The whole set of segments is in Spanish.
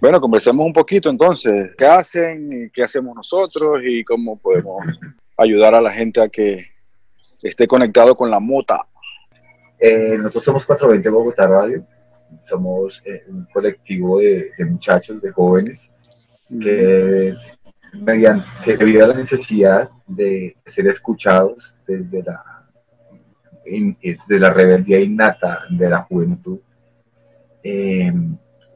Bueno, conversemos un poquito entonces. ¿Qué hacen? ¿Qué hacemos nosotros? ¿Y cómo podemos ayudar a la gente a que esté conectado con la mota? Eh, nosotros somos 420 Bogotá Radio. Somos eh, un colectivo de, muchachos, de jóvenes, que es mediante, que debido a la necesidad de ser escuchados desde la, desde la rebeldía innata de la juventud, eh,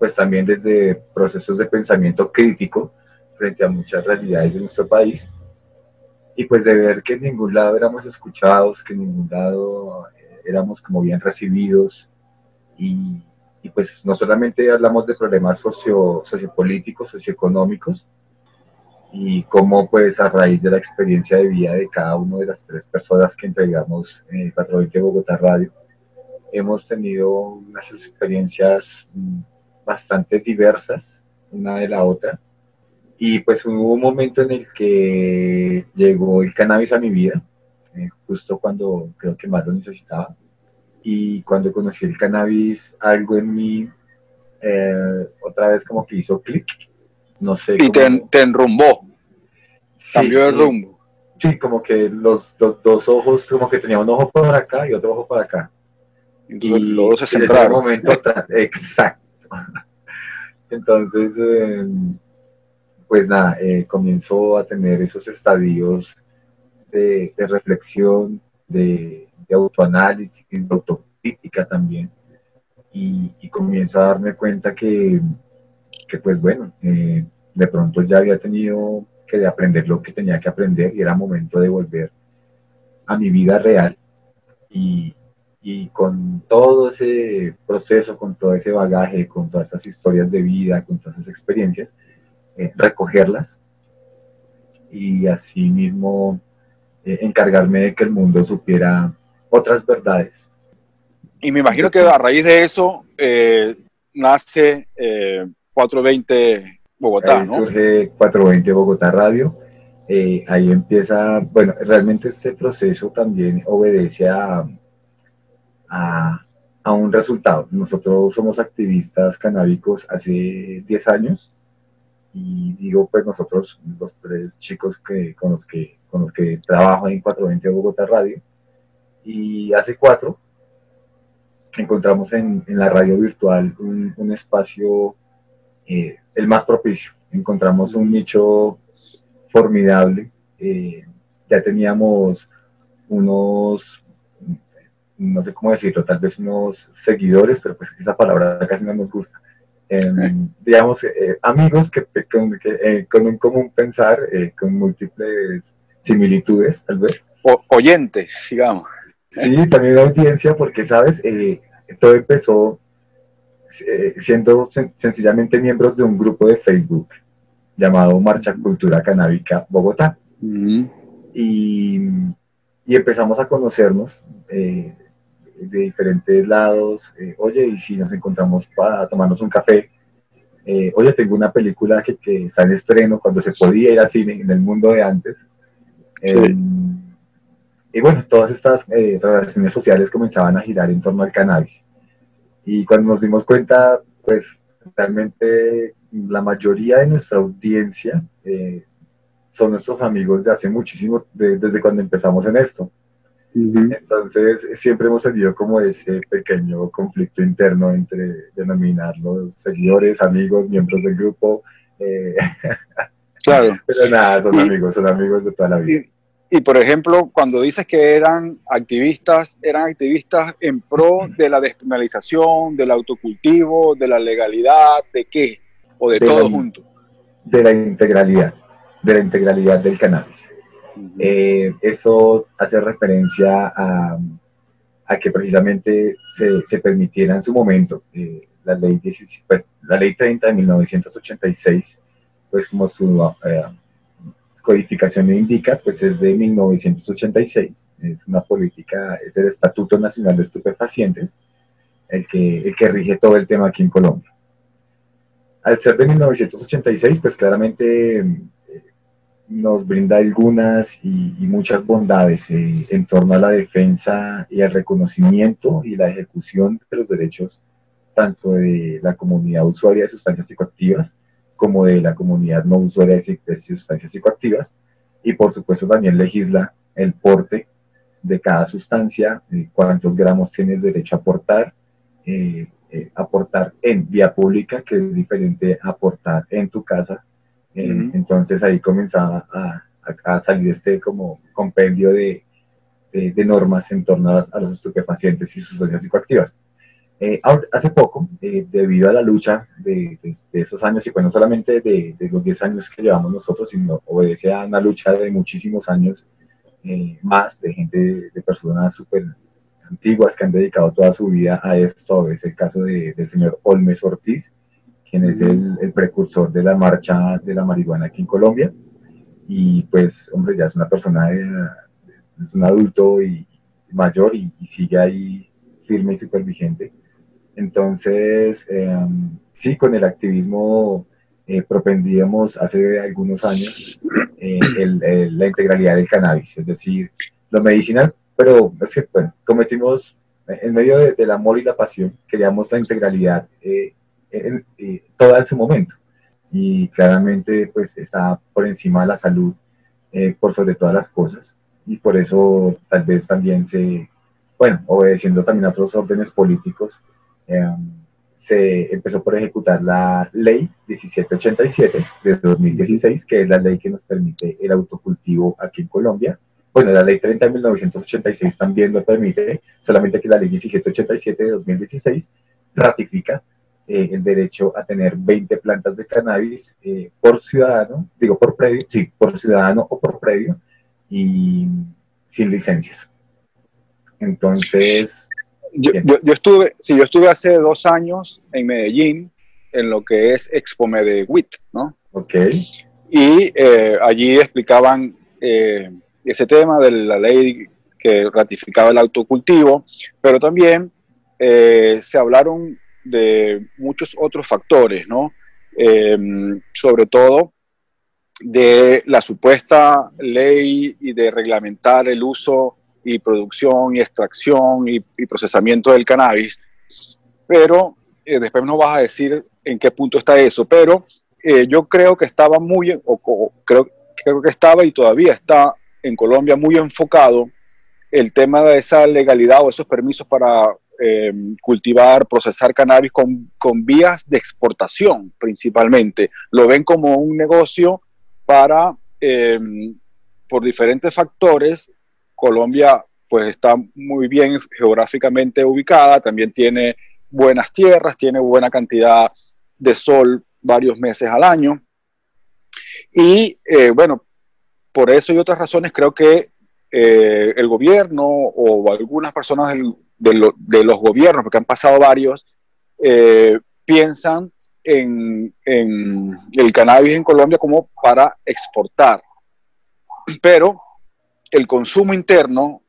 pues también desde procesos de pensamiento crítico frente a muchas realidades de nuestro país, y pues de ver que en ningún lado éramos escuchados, que en ningún lado eh, éramos como bien recibidos, y, y, pues no solamente hablamos de problemas socio, sociopolíticos, socioeconómicos, y cómo pues a raíz de la experiencia de vida de cada una de las tres personas que entregamos en el 420 Bogotá Radio, hemos tenido unas experiencias mm, bastante diversas una de la otra. Y pues hubo un momento en el que llegó el cannabis a mi vida, eh, justo cuando creo que más lo necesitaba. Y cuando conocí el cannabis, algo en mí eh, otra vez como que hizo clic. No sé. Y te, te, enrumbó. Cambió de rumbo. Sí, como que los, dos ojos, como que tenía un ojo para acá y otro ojo para acá. Y los dos se centraron. momento, exacto. Entonces, em, pues nada, eh, comenzó a tener esos estadios de, reflexión, de, autoanálisis, de autocrítica también. Y, y, comienzo a darme cuenta que, que pues bueno, eh, de pronto ya había tenido que aprender lo que tenía que aprender y era momento de volver a mi vida real. Y, y con todo ese proceso, con todo ese bagaje, con todas esas historias de vida, con todas esas experiencias, eh, recogerlas y así mismo eh, encargarme de que el mundo supiera otras verdades. Y me imagino que a raíz de eso eh, nace 420 Bogotá, ahí Surge 420 Bogotá Radio. ahí empieza, bueno, realmente este proceso también obedece a, a, un resultado. Nosotros somos activistas canábicos hace 10 años y digo pues nosotros los tres chicos que, con, los que, con los que trabajo en 420 Bogotá Radio y hace cuatro encontramos en, la radio virtual un, un espacio eh, el más propicio. Encontramos un nicho formidable. Eh, ya teníamos unos no sé cómo decirlo, tal vez unos seguidores, pero pues esa palabra casi no nos gusta. Em, digamos, eh, amigos que, con, eh, con, un común pensar, eh, con múltiples similitudes, tal vez. O, oyentes, digamos. Sí, también audiencia, porque, ¿sabes? todo empezó siendo sencillamente miembros de un grupo de Facebook llamado Marcha Cultura Canábica Bogotá. y, y, empezamos a conocernos de diferentes lados, eh, oye, y si nos encontramos para tomarnos un café, eh, oye, tengo una película que, que, está en estreno cuando se podía ir a cine en el mundo de antes. Em, y bueno, todas estas eh, relaciones sociales comenzaban a girar en torno al cannabis. Y cuando nos dimos cuenta, pues realmente la mayoría de nuestra audiencia son nuestros amigos de hace muchísimo, desde cuando empezamos en esto. Entonces, siempre hemos tenido como ese pequeño conflicto interno entre denominar los seguidores, amigos, miembros del grupo. Eh, claro. Pero nada, son amigos, son amigos de toda la vida. Y, por ejemplo, cuando dices que eran activistas, eran activistas en pro de la despenalización, del autocultivo, de la legalidad, ¿de qué? ¿O de, todo junto? De la integralidad, de la integralidad del cannabis. Eh, eso hace referencia a, que precisamente se, permitiera en su momento eh, la, ley pues, la ley 30 de 1986, pues como su eh, codificación indica, pues es de 1986, es una política, es el Estatuto Nacional de Estupefacientes, el que, el que rige todo el tema aquí en Colombia. Al ser de 1986, pues claramente nos brinda algunas y, muchas bondades eh, en torno a la defensa y el reconocimiento y la ejecución de los derechos tanto de la comunidad usuaria de sustancias psicoactivas como de la comunidad no usuaria de sustancias psicoactivas y por supuesto también legisla el porte de cada sustancia, cuántos gramos tienes derecho a aportar, eh, eh, aportar en vía pública, que es diferente a aportar en tu casa. Eh, entonces ahí comenzaba a, a, salir este como compendio de, de, normas en torno a, los estupefacientes y sustancias psicoactivas. Eh, hace poco, eh, debido a la lucha de, esos años, y pues no solamente de, los 10 años que llevamos nosotros, sino obedece a una lucha de muchísimos años eh, más, de gente, de personas súper antiguas que han dedicado toda su vida a esto. Es el caso del señor Olmes Ortiz, quien es el, el, precursor de la marcha de la marihuana aquí en Colombia. Y pues, hombre, ya es una persona, es un adulto y mayor y, y sigue ahí firme y súper vigente. Entonces, em, sí, con el activismo eh, propendíamos hace algunos años eh, la integralidad del cannabis, es decir, lo medicinal, pero es que bueno, cometimos, en medio del amor y la pasión, queríamos la integralidad eh, toda en su momento. Y claramente, pues, está por encima de la salud, por sobre todas las cosas. Y por eso, tal vez también se, bueno, obedeciendo también a otros órdenes políticos, Em, se empezó por ejecutar la ley 1787 de 2016, que es la ley que nos permite el autocultivo aquí en Colombia. Bueno, la ley 30 de 1986 también lo permite, solamente que la ley 1787 de 2016 ratifica eh, el derecho a tener 20 plantas de cannabis eh, por ciudadano, digo por predio, sí, por ciudadano o por predio y sin licencias. Entonces, yo, yo, estuve, sí, yo estuve hace dos años en Medellín, en lo que es Expo Medewit, ¿no? Ok. Y eh, allí explicaban eh, ese tema de la ley que ratificaba el autocultivo, pero también eh, se hablaron de muchos otros factores, ¿no? sobre todo de la supuesta ley y de reglamentar el uso y producción y extracción y, procesamiento del cannabis, pero eh, después nos vas a decir en qué punto está eso, pero eh, yo creo que estaba muy, o, creo, creo que estaba y todavía está en Colombia muy enfocado el tema de esa legalidad o esos permisos para em, cultivar, procesar cannabis con, con, vías de exportación principalmente. Lo ven como un negocio para, em, por diferentes factores, Colombia pues está muy bien geográficamente ubicada, también tiene buenas tierras, tiene buena cantidad de sol varios meses al año. Y eh, bueno, por eso y otras razones creo que eh, el gobierno o algunas personas de, los gobiernos, porque han pasado varios, eh, piensan en, en el cannabis en Colombia como para exportar. Pero el consumo interno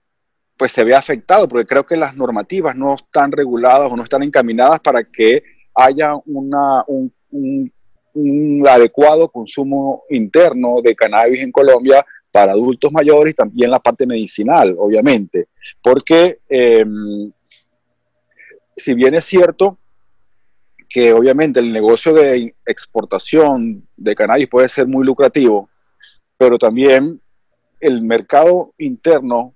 pues se ve afectado, porque creo que las normativas no están reguladas o no están encaminadas para que haya una, un, adecuado consumo interno de cannabis en Colombia para adultos mayores y también la parte medicinal, obviamente. Porque em, si bien es cierto que obviamente el negocio de exportación de cannabis puede ser muy lucrativo, pero también el mercado interno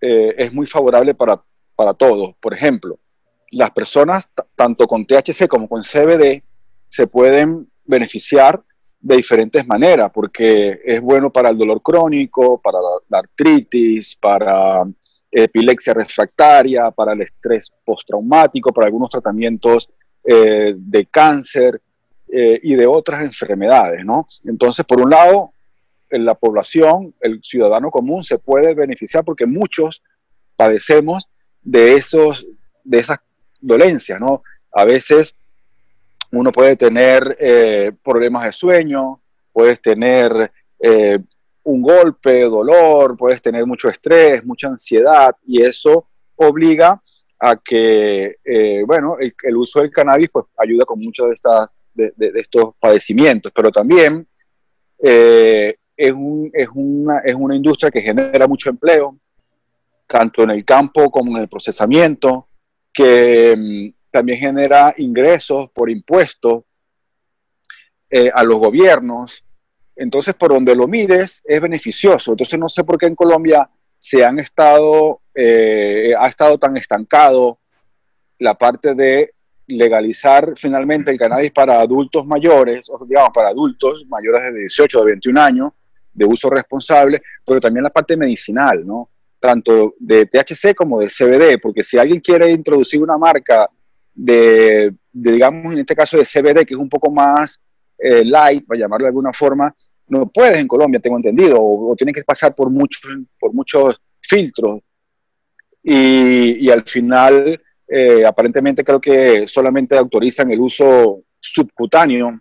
eh, es muy favorable para, para todos. Por ejemplo, las personas, tanto con THC como con CBD, se pueden beneficiar de diferentes maneras, porque es bueno para el dolor crónico, para la artritis, para epilepsia refractaria, para el estrés postraumático, para algunos tratamientos eh, de cáncer eh, y de otras enfermedades, ¿no? Entonces, por un lado, la población, el ciudadano común, se puede beneficiar porque muchos padecemos de, esos, de esas dolencias, ¿no? A veces uno puede tener eh, problemas de sueño, puedes tener eh, un golpe, dolor, puedes tener mucho estrés, mucha ansiedad y eso obliga a que, eh, bueno, el, uso del cannabis pues ayuda con muchos de, estas, de, estos padecimientos, pero también es, es, una, es una industria que genera mucho empleo, tanto en el campo como en el procesamiento, que mm, también genera ingresos por impuestos eh, a los gobiernos. Entonces, por donde lo mires, es beneficioso. Entonces, no sé por qué en Colombia se han estado, eh, ha estado tan estancado la parte de legalizar finalmente el cannabis para adultos mayores, o digamos, para adultos mayores de 18 o 21 años, de uso responsable, pero también la parte medicinal, ¿no? Tanto de THC como del CBD, porque si alguien quiere introducir una marca de, digamos, en este caso de CBD, que es un poco más eh, light, para llamarlo de alguna forma, no puedes en Colombia, tengo entendido, o, tiene que pasar por, muchos por muchos filtros. Y, y al final, eh, aparentemente creo que solamente autorizan el uso subcutáneo.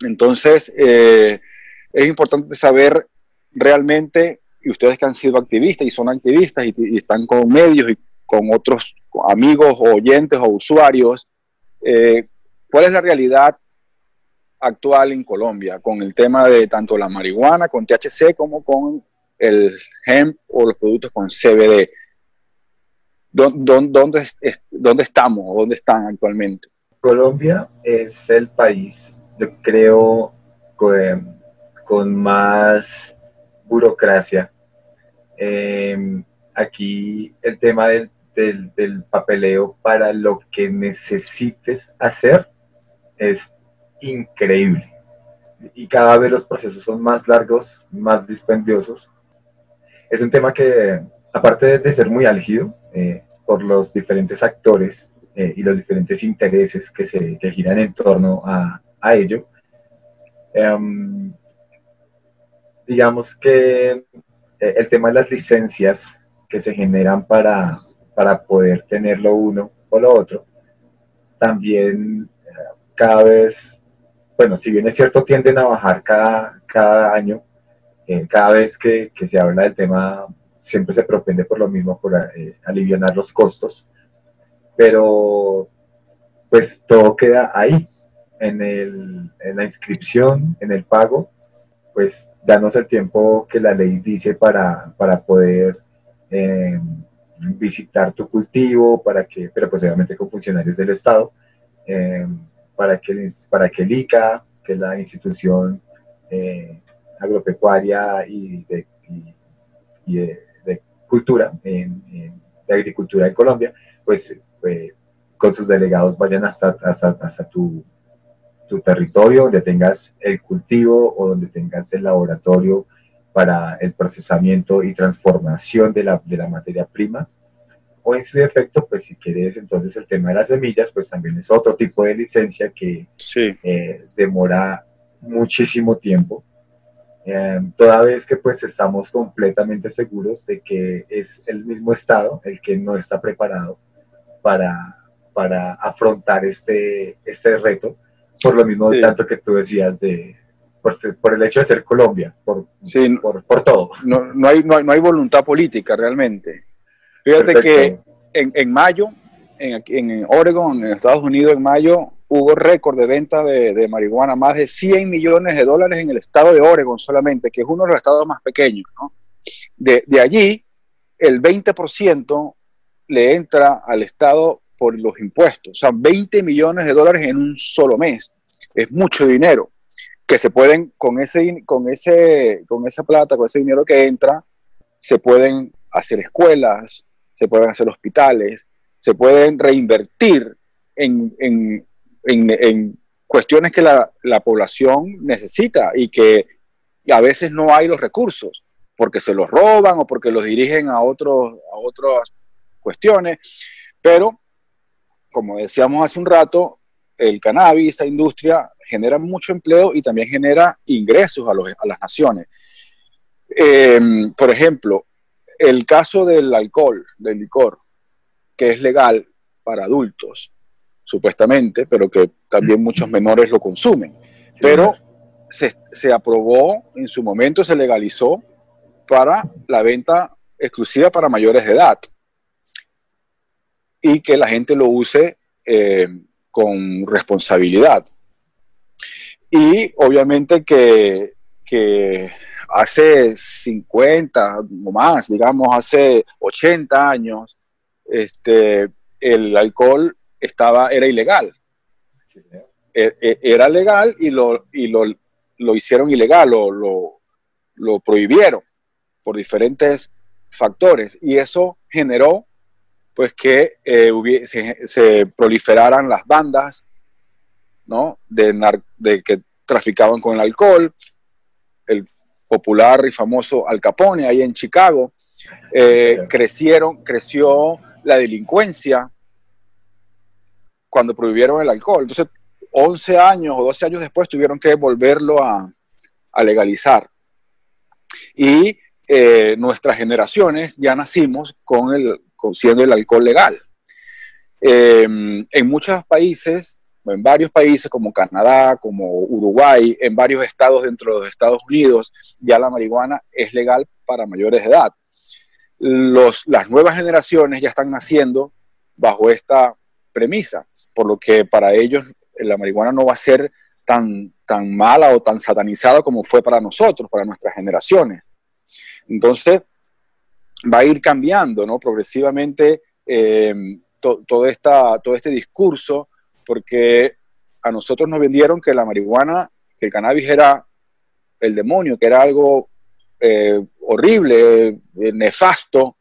Entonces, eh, es importante saber realmente, y ustedes que han sido activistas y son activistas y, están con medios y con otros amigos o oyentes o usuarios, eh, cuál es la realidad actual en Colombia con el tema de tanto la marihuana, con THC, como con el hemp o los productos con CBD. ¿Dónde, estamos o dónde están actualmente? Colombia es el país, yo creo, con más burocracia. Em, aquí el tema del, del, papeleo para lo que necesites hacer es increíble. Y cada vez los procesos son más largos, más dispendiosos. Es un tema que, aparte de ser muy álgido eh, por los diferentes actores eh, y los diferentes intereses que se que giran en torno a, a ello, em, digamos que eh, el tema de las licencias que se generan para, para poder tenerlo uno o lo otro, también eh, cada vez, bueno, si bien es cierto, tienden a bajar cada, cada año, eh, cada vez que, que, se habla del tema, siempre se propende por lo mismo, por aliviar los costos, pero pues todo queda ahí, en, el, en la inscripción, en el pago, pues danos el tiempo que la ley dice para, para poder eh, visitar tu cultivo, para que, pero pues obviamente con funcionarios del Estado, eh, para, que, para que el ICA, que es la institución eh, agropecuaria y de, cultura, de agricultura en Colombia, pues con sus delegados vayan hasta, hasta, hasta tu tu territorio, donde tengas el cultivo o donde tengas el laboratorio para el procesamiento y transformación de la, de la materia prima. O en su defecto, pues si quieres entonces el tema de las semillas, pues también es otro tipo de licencia que eh, demora muchísimo tiempo. Eh, toda vez que pues estamos completamente seguros de que es el mismo Estado el que no está preparado para, para afrontar este, este reto por lo mismo tanto que tú decías de por, por, el hecho de ser Colombia, por, por, por, todo. No, no, hay, no, hay, no, hay, voluntad política realmente. Fíjate que en, en mayo, en, en, Oregon, en Estados Unidos, en mayo, hubo récord de venta de, de, marihuana, más de 100 millones de dólares en el estado de Oregon solamente, que es uno de los estados más pequeños. ¿no? De, de allí, el 20% le entra al estado por los impuestos. O sea, 20 millones de dólares en un solo mes. Es mucho dinero que se pueden, con, ese, con, ese, con esa plata, con ese dinero que entra, se pueden hacer escuelas, se pueden hacer hospitales, se pueden reinvertir en, en, en, cuestiones que la, la, población necesita y que a veces no hay los recursos, porque se los roban o porque los dirigen a, otros a otras cuestiones. Pero como decíamos hace un rato, el cannabis, esta industria, genera mucho empleo y también genera ingresos a, los, a las naciones. Em, por ejemplo, el caso del alcohol, del licor, que es legal para adultos, supuestamente, pero que también muchos menores lo consumen. Pero se, se aprobó, en su momento se legalizó para la venta exclusiva para mayores de edad y que la gente lo use eh, con responsabilidad. Y obviamente que, hace 50 o más, digamos, hace 80 años, este, el alcohol estaba, era ilegal. E, e, era legal y lo, y lo, lo hicieron ilegal, lo, lo prohibieron por diferentes factores y eso generó pues que eh, se, proliferaran las bandas ¿no? de, de que traficaban con el alcohol, el popular y famoso Al Capone ahí en Chicago, eh, crecieron, creció la delincuencia cuando prohibieron el alcohol. Entonces, 11 años o 12 años después tuvieron que volverlo a, a legalizar. Y eh, nuestras generaciones ya nacimos con el, siendo el alcohol legal. Em, en muchos países, en varios países como Canadá, como Uruguay, en varios estados dentro de los Estados Unidos, ya la marihuana es legal para mayores de edad. Las nuevas generaciones ya están naciendo bajo esta premisa, por lo que para ellos la marihuana no va a ser tan, tan mala o tan satanizada como fue para nosotros, para nuestras generaciones. Entonces, va a ir cambiando, ¿no? Progresivamente eh, todo, esta, todo este discurso, porque a nosotros nos vendieron que la marihuana, que el cannabis era el demonio, que era algo eh, horrible, eh, nefasto,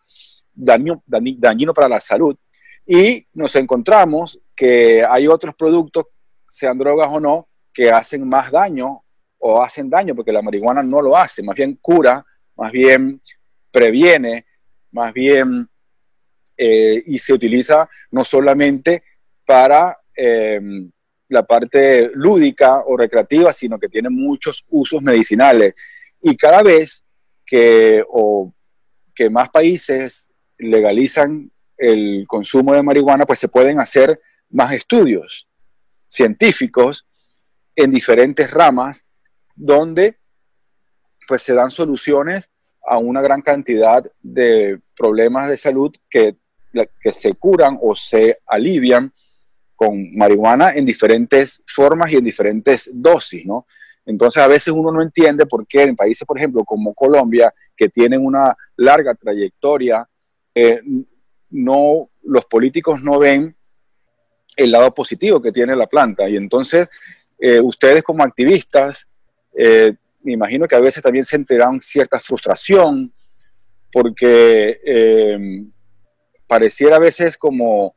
dañino para la salud. Y nos encontramos que hay otros productos, sean drogas o no, que hacen más daño o hacen daño, porque la marihuana no lo hace, más bien cura más bien previene, más bien eh, y se utiliza no solamente para em, la parte lúdica o recreativa, sino que tiene muchos usos medicinales. Y cada vez que, o, que más países legalizan el consumo de marihuana, pues se pueden hacer más estudios científicos en diferentes ramas donde pues se dan soluciones a una gran cantidad de problemas de salud que, que se curan o se alivian con marihuana en diferentes formas y en diferentes dosis, ¿no? Entonces a veces uno no entiende por qué en países, por ejemplo, como Colombia, que tienen una larga trayectoria, eh, no, los políticos no ven el lado positivo que tiene la planta. Y entonces eh, ustedes como activistas eh, me imagino que a veces también se enteran cierta frustración, porque pareciera a veces como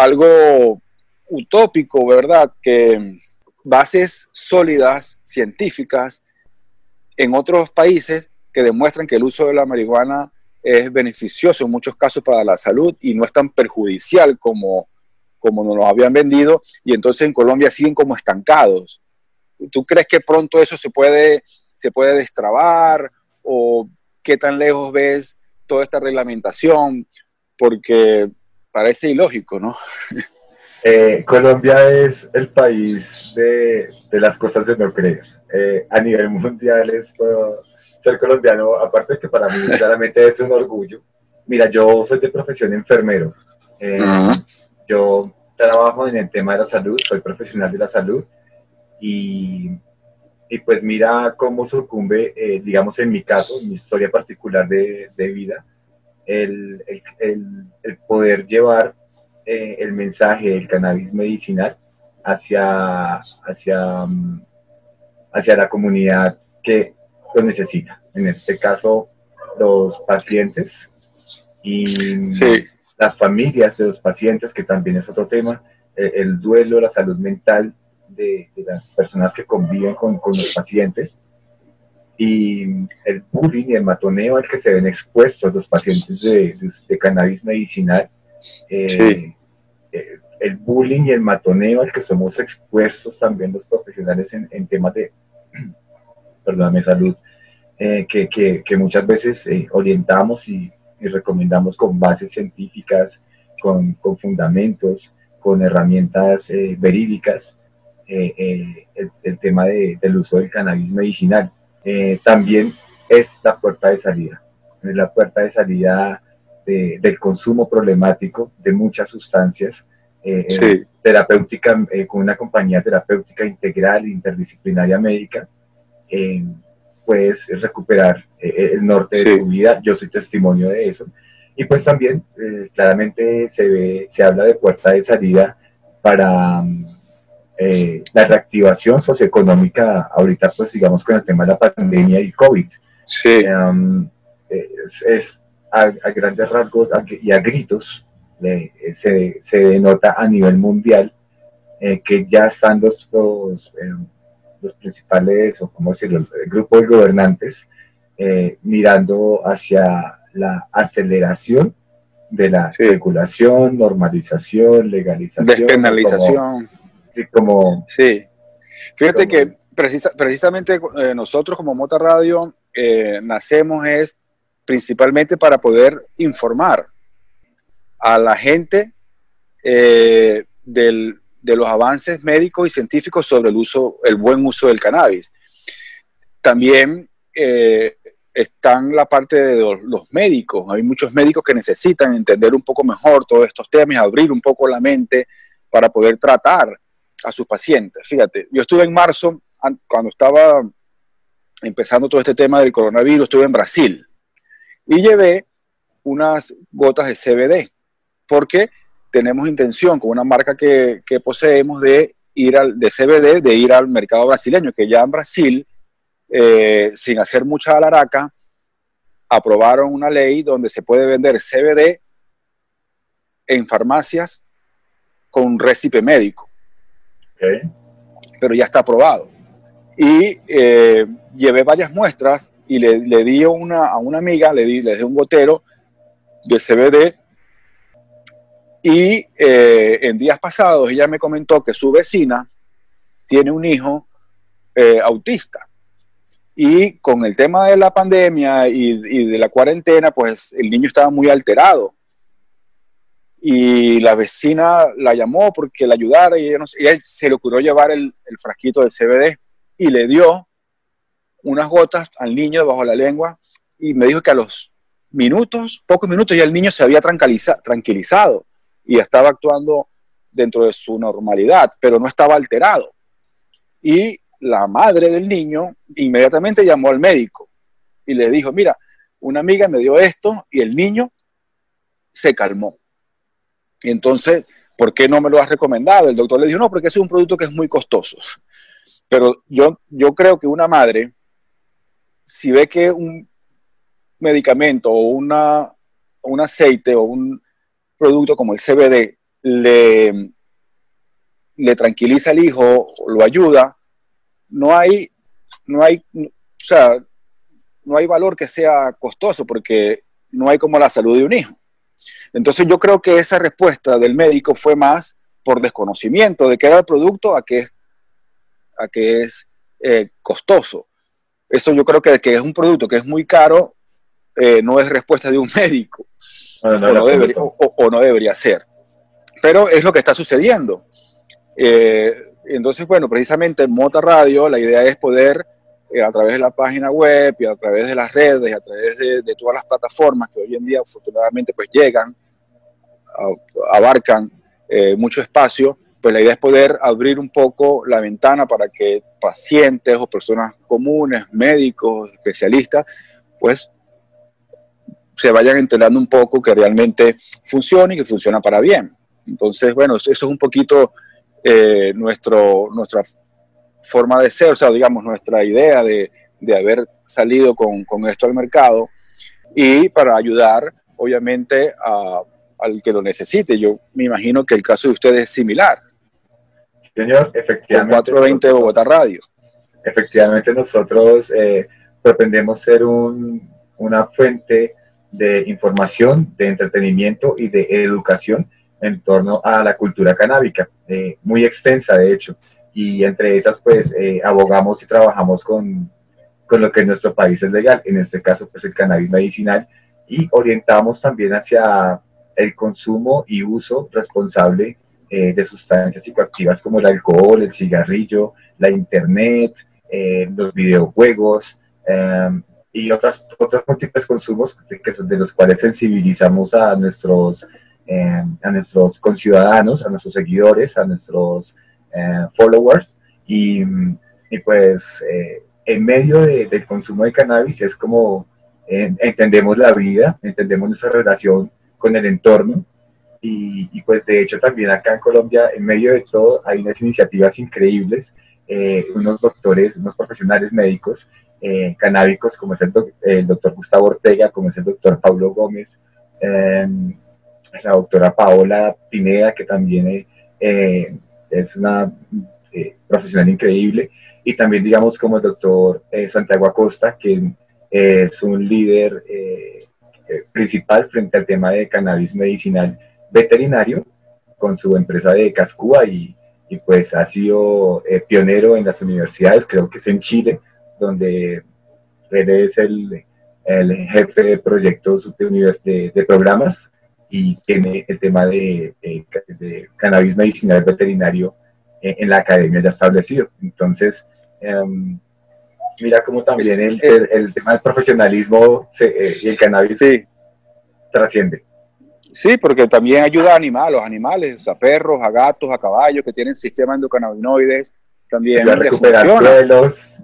algo utópico, ¿verdad? Que bases sólidas, científicas, en otros países que demuestran que el uso de la marihuana es beneficioso en muchos casos para la salud y no es tan perjudicial como, como nos lo habían vendido, y entonces en Colombia siguen como estancados. ¿Tú crees que pronto eso se puede, se puede destrabar o qué tan lejos ves toda esta reglamentación? Porque parece ilógico, ¿no? Eh, Colombia es el país de, las cosas de no creer. Eh, a nivel mundial esto, ser colombiano, aparte de que para mí claramente es un orgullo. Mira, yo soy de profesión enfermero. Eh, yo trabajo en el tema de la salud, soy profesional de la salud y, y pues mira cómo sucumbe, eh, digamos en mi caso, en mi historia particular de, de vida, el, el, el, poder llevar eh, el mensaje del cannabis medicinal hacia, hacia, mm, hacia la comunidad que lo necesita. En este caso, los pacientes y las familias de los pacientes, que también es otro tema, el, el duelo, la salud mental de, las personas que conviven con, con, los pacientes y el bullying y el matoneo al que se ven expuestos los pacientes de, de, cannabis medicinal. Eh, eh, el bullying y el matoneo al que somos expuestos también los profesionales en, en temas de, perdóname, salud, eh, que, que, que, muchas veces orientamos y, y, recomendamos con bases científicas, con, con fundamentos, con herramientas verídicas, eh, eh, el, tema del uso del cannabis medicinal. Eh, también es la puerta de salida, es la puerta de salida del consumo problemático de muchas sustancias. terapéutica, con una compañía terapéutica integral, interdisciplinaria médica, puedes recuperar el norte de tu vida. Yo soy testimonio de eso. Y pues también eh, claramente se, ve, se habla de puerta de salida para eh, la reactivación socioeconómica ahorita, pues digamos con el tema de la pandemia y COVID. Sí. Um, es, a, grandes rasgos y a gritos se, se, denota a nivel mundial que ya están los, los, los principales, o como decirlo, el grupo de gobernantes mirando hacia la aceleración de la regulación, normalización, legalización. Despenalización. Como, sí. Fíjate que precisamente eh, nosotros como Mota Radio eh, nacemos es principalmente para poder informar a la gente eh, de los avances médicos y científicos sobre el uso, el buen uso del cannabis. También están la parte de los, médicos. Hay muchos médicos que necesitan entender un poco mejor todos estos temas, abrir un poco la mente para poder tratar a sus pacientes. Fíjate, yo estuve en marzo, cuando estaba empezando todo este tema del coronavirus, estuve en Brasil y llevé unas gotas de CBD, porque tenemos intención con una marca que, que poseemos de ir al, de CBD, de ir al mercado brasileño, que ya en Brasil eh, sin hacer mucha alaraca, aprobaron una ley donde se puede vender CBD en farmacias con récipe médico. Pero ya está aprobado. Y eh, llevé varias muestras y le, di una, a una amiga, le di, le di un gotero de CBD. Y eh, en días pasados ella me comentó que su vecina tiene un hijo autista y con el tema de la pandemia y, de la cuarentena, pues el niño estaba muy alterado. Y la vecina la llamó porque la ayudara y ella, se le ocurrió llevar el, frasquito de CBD y le dio unas gotas al niño debajo de la lengua y me dijo que a los minutos, pocos minutos, ya el niño se había tranquilizado y estaba actuando dentro de su normalidad, pero no estaba alterado. Y la madre del niño inmediatamente llamó al médico y le dijo, mira, una amiga me dio esto y el niño se calmó. Entonces, ¿por qué no me lo has recomendado? El doctor le dijo, no, porque es un producto que es muy costoso. Pero yo, yo creo que una madre, si ve que un medicamento o una, un aceite o un producto como el CBD le, le tranquiliza al hijo, lo ayuda, no hay, no hay, o sea, no hay valor que sea costoso porque no hay como la salud de un hijo. Entonces yo creo que esa respuesta del médico fue más por desconocimiento de qué era el producto a que, a que es eh, costoso. Eso yo creo que, que es un producto que es muy caro, eh, no es respuesta de un médico, o, no debería, o, no debería, ser. Pero es lo que está sucediendo. Eh, entonces, bueno, precisamente en Mota Radio la idea es poder, eh, a través de la página web y a través de las redes, a través de, todas las plataformas que hoy en día afortunadamente pues llegan, abarcan eh, mucho espacio, pues la idea es poder abrir un poco la ventana para que pacientes o personas comunes, médicos, especialistas, pues se vayan enterando un poco que realmente funcione y que funciona para bien. Entonces, bueno, eso es un poquito eh, nuestro, nuestra forma de ser, o sea, digamos, nuestra idea de, de haber salido con, con, esto al mercado y para ayudar, obviamente, a, al que lo necesite. Yo me imagino que el caso de ustedes es similar. Señor, efectivamente. 420 Bogotá Radio. Efectivamente, nosotros eh, pretendemos ser un, una fuente de información, de entretenimiento y de educación en torno a la cultura canábica, eh, muy extensa de hecho, y entre esas pues eh, abogamos y trabajamos con, con, lo que en nuestro país es legal, en este caso pues el cannabis medicinal, y orientamos también hacia el consumo y uso responsable eh, de sustancias psicoactivas como el alcohol, el cigarrillo, la internet, los videojuegos, y otras, otros múltiples consumos de los cuales sensibilizamos a nuestros eh, a nuestros conciudadanos, a nuestros seguidores, a nuestros eh, followers y, y pues eh, en medio del consumo de cannabis es como entendemos la vida, entendemos nuestra relación con el entorno y, pues de hecho también acá en Colombia, en medio de todo, hay unas iniciativas increíbles, eh, unos doctores, unos profesionales médicos eh, canábicos, como es el, doctor Gustavo Ortega, como es el doctor Pablo Gómez, em, la doctora Paola Pineda, que también eh, es una profesional increíble, y también digamos como el doctor Santiago Acosta, que es un líder principal frente al tema de cannabis medicinal veterinario con su empresa de Cascúa y, y pues ha sido eh, pionero en las universidades, creo que es en Chile, donde él es el, el jefe de proyectos de, de, programas y tiene el tema de, de, cannabis medicinal veterinario en, la academia ya establecido. Entonces, em, mira cómo también el, el, tema del profesionalismo eh, y el cannabis trasciende. Sí, porque también ayuda a animales, a los animales, a perros, a gatos, a caballos que tienen sistemas endocannabinoides. También recupera suelos,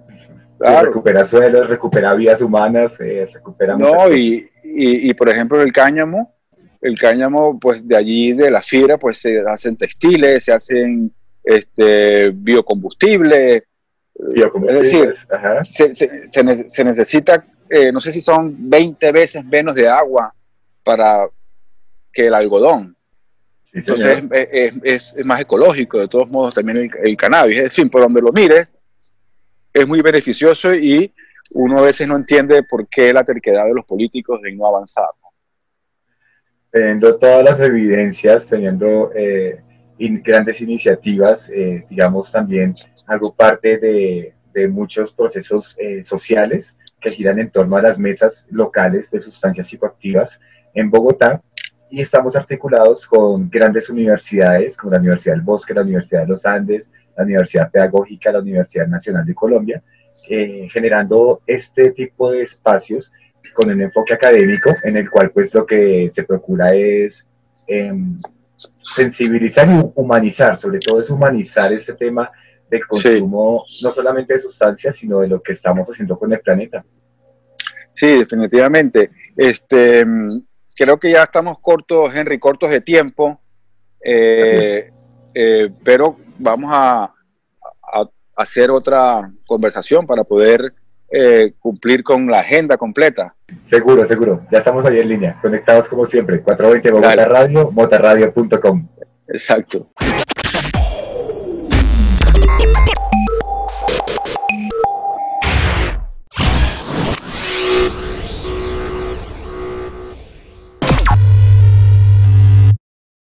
recupera suelos, recupera vías humanas, eh, recupera. No, y, y, por ejemplo el cáñamo, el cáñamo, pues de allí, de la fibra, pues se hacen textiles, se hacen este, biocombustible. Es decir, se, se, se, necesita, eh, no sé si son 20 veces menos de agua para que el algodón. Entonces es, más ecológico, de todos modos también el, cannabis. Es decir, por donde lo mires, es muy beneficioso y uno a veces no entiende por qué la terquedad de los políticos de no avanzar. Teniendo todas las evidencias, teniendo eh, grandes iniciativas, eh, digamos también algo parte de, muchos procesos eh, sociales que giran en torno a las mesas locales de sustancias psicoactivas en Bogotá, y estamos articulados con grandes universidades, como la Universidad del Bosque, la Universidad de los Andes, la Universidad Pedagógica, la Universidad Nacional de Colombia, eh, generando este tipo de espacios con un enfoque académico en el cual pues lo que se procura es em, sensibilizar y humanizar, sobre todo es humanizar este tema del consumo no solamente de sustancias, sino de lo que estamos haciendo con el planeta. Sí, definitivamente. Este, creo que ya estamos cortos, Henry, cortos de tiempo, eh, eh, pero vamos a, hacer otra conversación para poder eh, cumplir con la agenda completa. Seguro, seguro. Ya estamos ahí en línea, conectados como siempre. 420 Bogotá Radio, motarradio.com. Exacto.